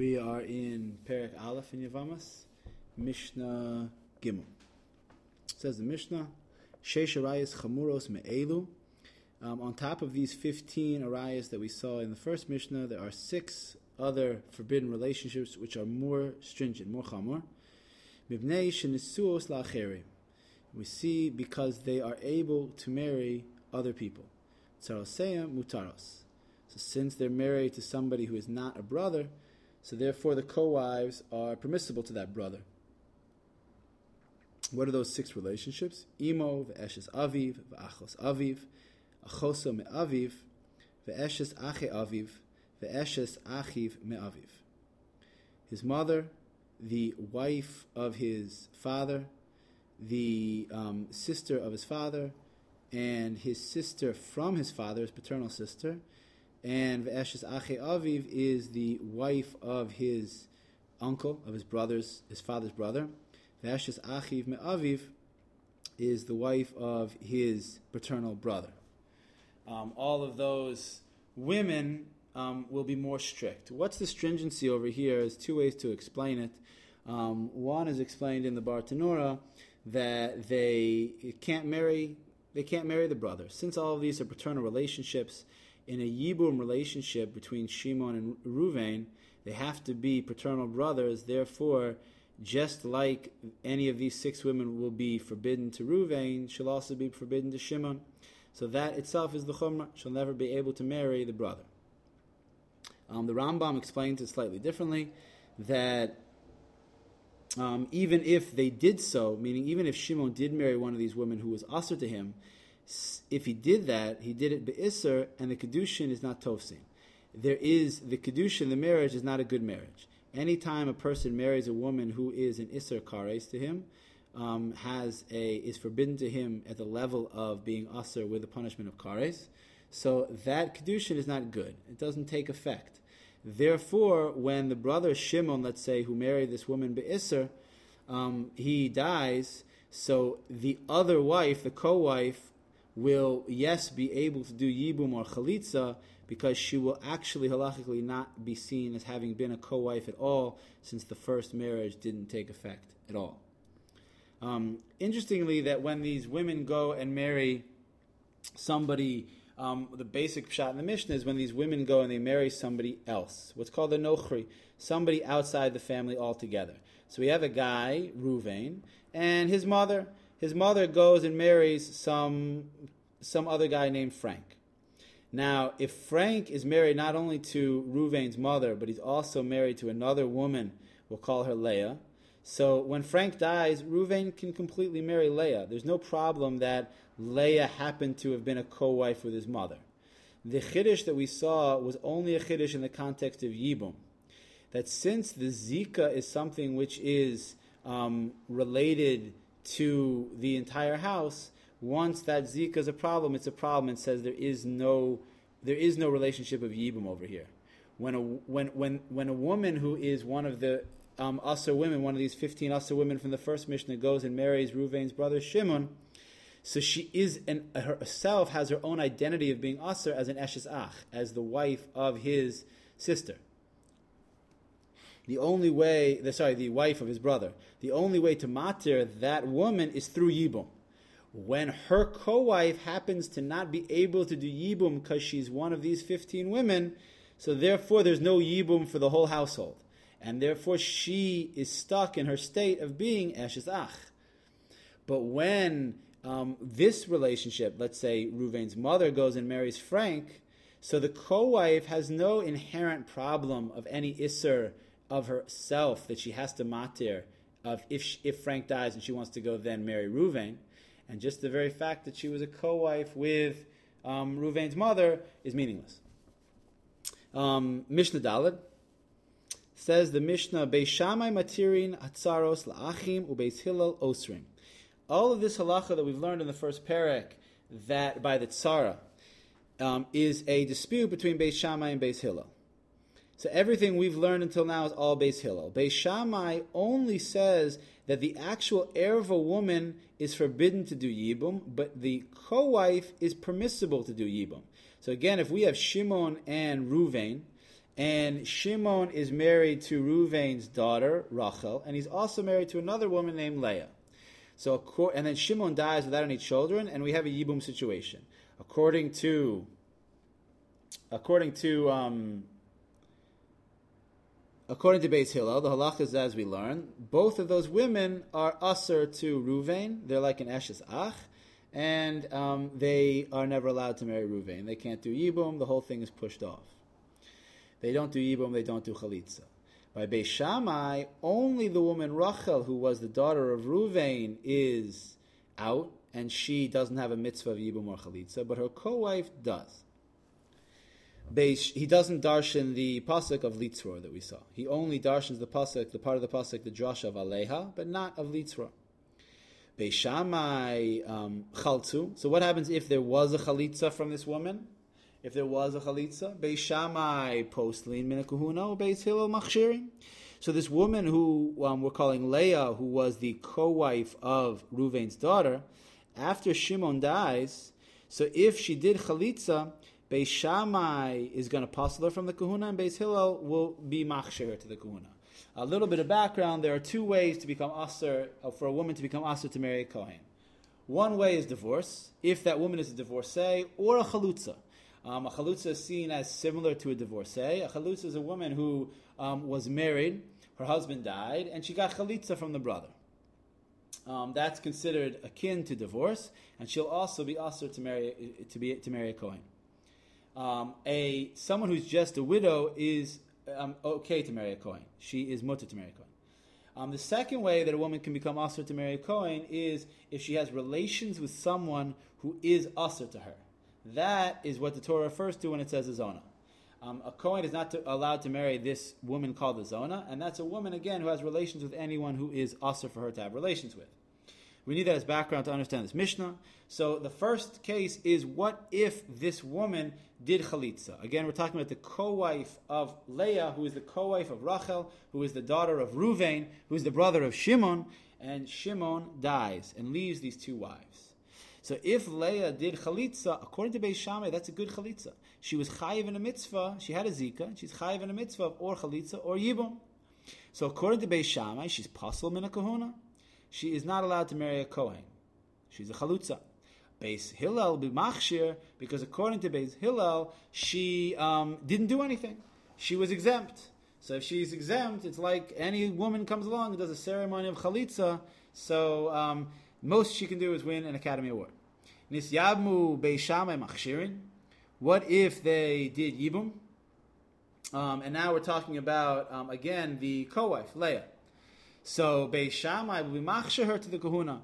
We are in Perek Aleph in Yevamos, Mishnah Gimel. Says the Mishnah, Sheish Arayas Chamuros Me'elu. Um, on top of these 15 arayas that we saw in the first Mishnah, there are six other forbidden relationships which are more stringent, more chamur. Mibnei shenisuos la'acheri. We see because they are able to marry other people. Tzaroseya mutaros. So since they're married to somebody who is not a brother, so therefore the co-wives are permissible to that brother. What are those six relationships? Imo, ve'eshes aviv, ve'achos aviv, achoso me'aviv, ve'eshes ache aviv, ve'eshes achiv me'aviv. His mother, the wife of his father, the um, sister of his father, and his sister from his father, his paternal sister, and Ve'eshes Ache Aviv is the wife of his uncle, of his brother's, his father's brother. Ve'eshes Achiv Me'aviv is the wife of his paternal brother. Um, all of those women um, will be more strict. What's the stringency over here? There's two ways to explain it. Um, one is explained in the Bartenura that they can't marry they can't marry the brother. Since all of these are paternal relationships, in a Yibum relationship between Shimon and Ruvain, they have to be paternal brothers. Therefore, just like any of these six women will be forbidden to Ruvain, she'll also be forbidden to Shimon. So that itself is the chumrah. She'll never be able to marry the brother. Um, the Rambam explains it slightly differently that um, even if they did so, meaning even if Shimon did marry one of these women who was usher to him, if he did that, he did it be'isr, and the kedushin is not tofsin. There is the kedushin, the marriage is not a good marriage. Anytime a person marries a woman who is an isser kares to him, um, has a is forbidden to him at the level of being usher with the punishment of kares. So that kedushin is not good. It doesn't take effect. Therefore, when the brother Shimon, let's say, who married this woman be'isr, um, he dies. So the other wife, the co-wife, will, yes, be able to do Yibum or Chalitza because she will actually halachically not be seen as having been a co wife at all since the first marriage didn't take effect at all. Um, interestingly, that when these women go and marry somebody, um, the basic shot in the Mishnah is when these women go and they marry somebody else, what's called a nochri, somebody outside the family altogether. So we have a guy, Ruvain, and his mother his mother goes and marries some some other guy named Frank. Now, if Frank is married not only to Ruvain's mother, but he's also married to another woman, we'll call her Leah. So when Frank dies, Ruvain can completely marry Leah. There's no problem that Leah happened to have been a co-wife with his mother. The chiddush that we saw was only a chiddush in the context of Yibum. That since the Zika is something which is um, related to the entire house, once that zika is a problem, it's a problem and says there is no there is no relationship of yibum over here. When a when when when a woman who is one of the um, Asa women, one of these fifteen Asa women from the first Mishnah, goes and marries Ruvain's brother Shimon, so she is an, herself has her own identity of being Asa as an Eshes Ach, as the wife of his sister. The only way, the, sorry, the wife of his brother, the only way to matir that woman is through Yibum. When her co-wife happens to not be able to do Yibum because she's one of these 15 women, so therefore there's no Yibum for the whole household. And therefore she is stuck in her state of being Eshes Ach. But when um, this relationship, let's say Ruvain's mother goes and marries Frank, so the co-wife has no inherent problem of any Isser of herself that she has to matir of if she, if Frank dies and she wants to go then marry Ruvain, and just the very fact that she was a co-wife with um, Ruvain's mother is meaningless. Um, Mishnah Daled says the Mishnah Beis Shammai matirin atzaros laachim ubeis Hillel osrim. All of this halacha that we've learned in the first perek that by the tzara um, is a dispute between Beis Shammai and Beis Hillel. So everything we've learned until now is all Beis Hillel. Beis Shammai only says that the actual heir of a woman is forbidden to do Yibum, but the co-wife is permissible to do Yibum. So again, if we have Shimon and Ruvain, and Shimon is married to Ruvain's daughter, Rachel, and he's also married to another woman named Leah. So, and then Shimon dies without any children, and we have a Yibum situation. According to, according to, um, according to Beis Hillel, the halachas as we learn, both of those women are usher to Ruvain. They're like an Eshes Ach, and um, they are never allowed to marry Ruvain. They can't do Yibum. The whole thing is pushed off. They don't do Yibum. They don't do Chalitza. By Beis Shammai, only the woman Rachel, who was the daughter of Ruvain, is out, and she doesn't have a mitzvah of Yibum or Chalitza, but her co-wife does. Beish, he doesn't darshan the pasuk of Litzror that we saw. He only darshans the pasuk, the part of the pasuk, the drasha of Aleha, but not of Litzror. Beis Shammai um, chaltzu. So what happens if there was a chalitza from this woman? If there was a chalitza, Beis Shammai postlin minakuhuna, Beis Hillel machshirim. So this woman who um, we're calling Leah, who was the co-wife of Ruvain's daughter, after Shimon dies, so if she did chalitza, Beis Shammai is going to puzzle her from the kahuna, and Beis Hillel will be machsher to the kahuna. A little bit of background: there are two ways to become aser uh, for a woman to become aser to marry a kohen. One way is divorce, if that woman is a divorcee, or a chalutza. Um, a chalutza is seen as similar to a divorcee. A chalutza is a woman who um, was married, her husband died, and she got chalitza from the brother. Um, that's considered akin to divorce, and she'll also be aser to marry to be to marry a kohen um, a someone who's just a widow is um, okay to marry a Kohen. She is mutter to marry a Kohen. Um, the second way that a woman can become usher to marry a Kohen is if she has relations with someone who is usher to her. That is what the Torah refers to when it says a zona. Um, a Kohen is not to, allowed to marry this woman called the zona, and that's a woman again who has relations with anyone who is usher for her to have relations with. We need that as background to understand this Mishnah. So the first case is what if this woman did chalitza? Again, we're talking about the co-wife of Leah, who is the co-wife of Rachel, who is the daughter of Ruvain, who is the brother of Shimon, and Shimon dies and leaves these two wives. So if Leah did chalitza, according to Beis Shammai, that's a good chalitza. She was chayiv in a mitzvah, she had a zika, she's chayiv in a mitzvah of or chalitza or yibum. So according to Beis Shammai, she's pasul min a kahuna she is not allowed to marry a Kohen. She's a chalutza. Beis Hillel b'machshir, because according to Beis Hillel, she um, didn't do anything. She was exempt. So if she's exempt, it's like any woman comes along and does a ceremony of chalitza. So um, most she can do is win an Academy Award. Nisyabmu Beis Shammai machshirin. What if they did yibum? Um, and now we're talking about um, again the co-wife Leah. So Beis Shammai will be machsher her to the kahuna.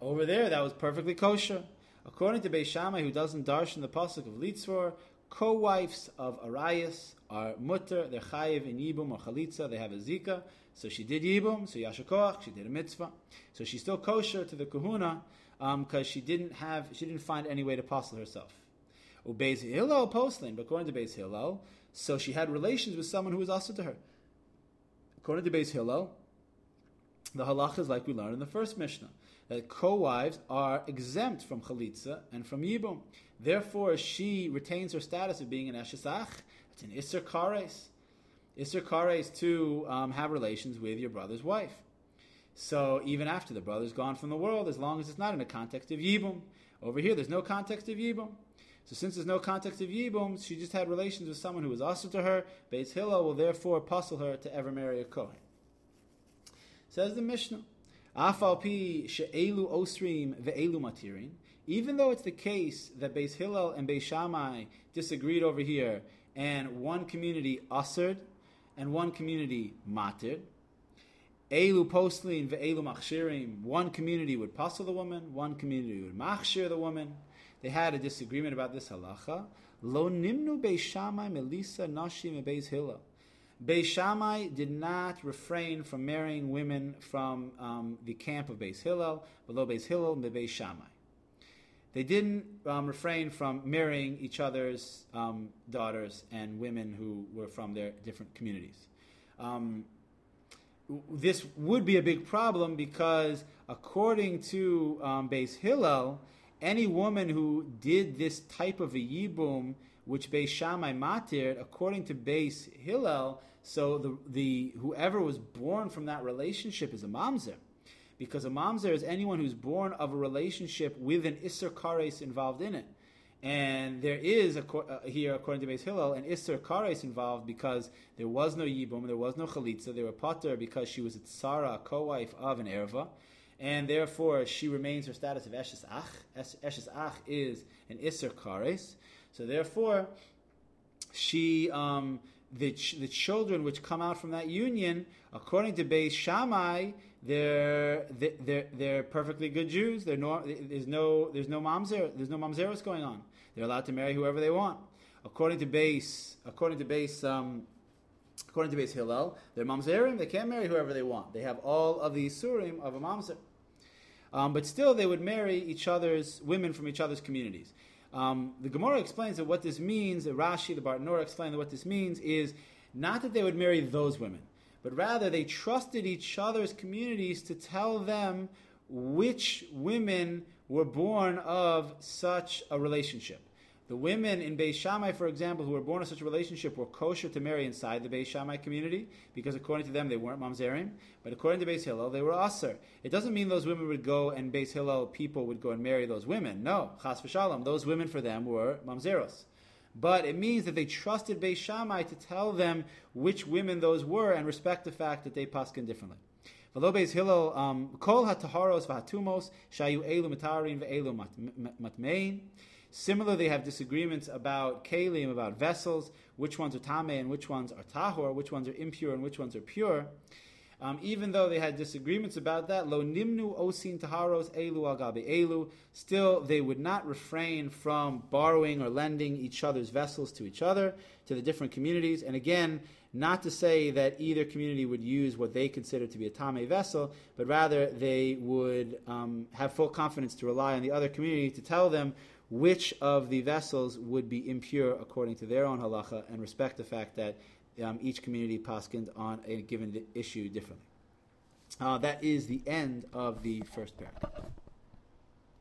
Over there, that was perfectly kosher. According to Beis Shammai, who doesn't darshan the pasuk of Litzror, co-wives of Arias are mutter, they're chayiv in yibum or chalitza, they have a zika. So she did yibum, so yashakoach, she did a mitzvah. So she's still kosher to the kahuna because um, she didn't have, she didn't find any way to apostle herself. Ubeis Hillel postlin, but according to Beis Hillel, so she had relations with someone who was also to her. According to Beis Hillel, the halacha is like we learned in the first Mishnah that co-wives are exempt from chalitza and from yibum. Therefore, she retains her status of being an Eshes Ach. It's an iser kares. Iser kares to um, have relations with your brother's wife. So even after the brother's gone from the world, as long as it's not in the context of yibum. Over here, there's no context of yibum. So since there's no context of yibum, she just had relations with someone who was also to her. Beis Hillel will therefore apostle her to ever marry a kohen. Says the Mishnah, Afal she'elu osrim ve'elu matirin. Even though it's the case that Beis Hillel and Beis Shammai disagreed over here, and one community ushered and one community matir, Elu postlin ve'elu machshirim. One community would puzzle the woman, one community would machshir the woman. They had a disagreement about this halacha. Lo nimnu Beis Shammai melisa nashim Beis Hillel. Beis Shammai did not refrain from marrying women from um, the camp of Beis Hillel, below Beis Hillel and Beis Shammai. They didn't um, refrain from marrying each other's um, daughters and women who were from their different communities. Um, this would be a big problem because, according to um, Beis Hillel, any woman who did this type of a yibum which Beis Shammai matir, according to Beis Hillel, so the, the whoever was born from that relationship is a mamzer. Because a mamzer is anyone who's born of a relationship with an Isser Kares involved in it. And there is, uh, here, according to Beis Hillel, an Isser Kares involved because there was no Yibum, there was no Chalitza, they were Potter because she was a Tsara, a co-wife of an Erva, and therefore she remains her status of Eshes Ach. Eshes Ach is an Isser Kares. So therefore, she, um, the, ch- the children which come out from that union, according to Beis Shammai, they're, they're, they're perfectly good Jews. They're no, there's no, there's no mamzer, there's no mamzeros going on. They're allowed to marry whoever they want. According to Beis, according to Beis, um, according to Beis Hillel, they're mamzerim. They can't marry whoever they want. They have all of the surim of a mamzer. Um, but still, they would marry each other's women from each other's communities. Um, the Gemara explains that what this means. The Rashi, the Bartenura explain that what this means is not that they would marry those women, but rather they trusted each other's communities to tell them which women were born of such a relationship. The women in Beis Shammai, for example, who were born in such a relationship were kosher to marry inside the Beis Shammai community because according to them they weren't mamzerim, but according to Beis Hillel they were aser. It doesn't mean those women would go and Beis Hillel people would go and marry those women. No, chas v'shalom, those women for them were mamzeros. But it means that they trusted Beis Shammai to tell them which women those were and respect the fact that they paskin differently. V'lo Beis Hillel, um, kol hataharos v'hatumos shayu elu matarin ve'elu matmein. Similarly, they have disagreements about kalim, about vessels, which ones are tame and which ones are tahor, which ones are impure and which ones are pure. Um, even though they had disagreements about that, lo nimnu osin taharos elu agabe elu, still they would not refrain from borrowing or lending each other's vessels to each other, to the different communities. And again, not to say that either community would use what they consider to be a tame vessel, but rather they would um, have full confidence to rely on the other community to tell them which of the vessels would be impure according to their own halacha and respect the fact that um, each community paskind on a given issue differently. Uh, that is the end of the first paragraph.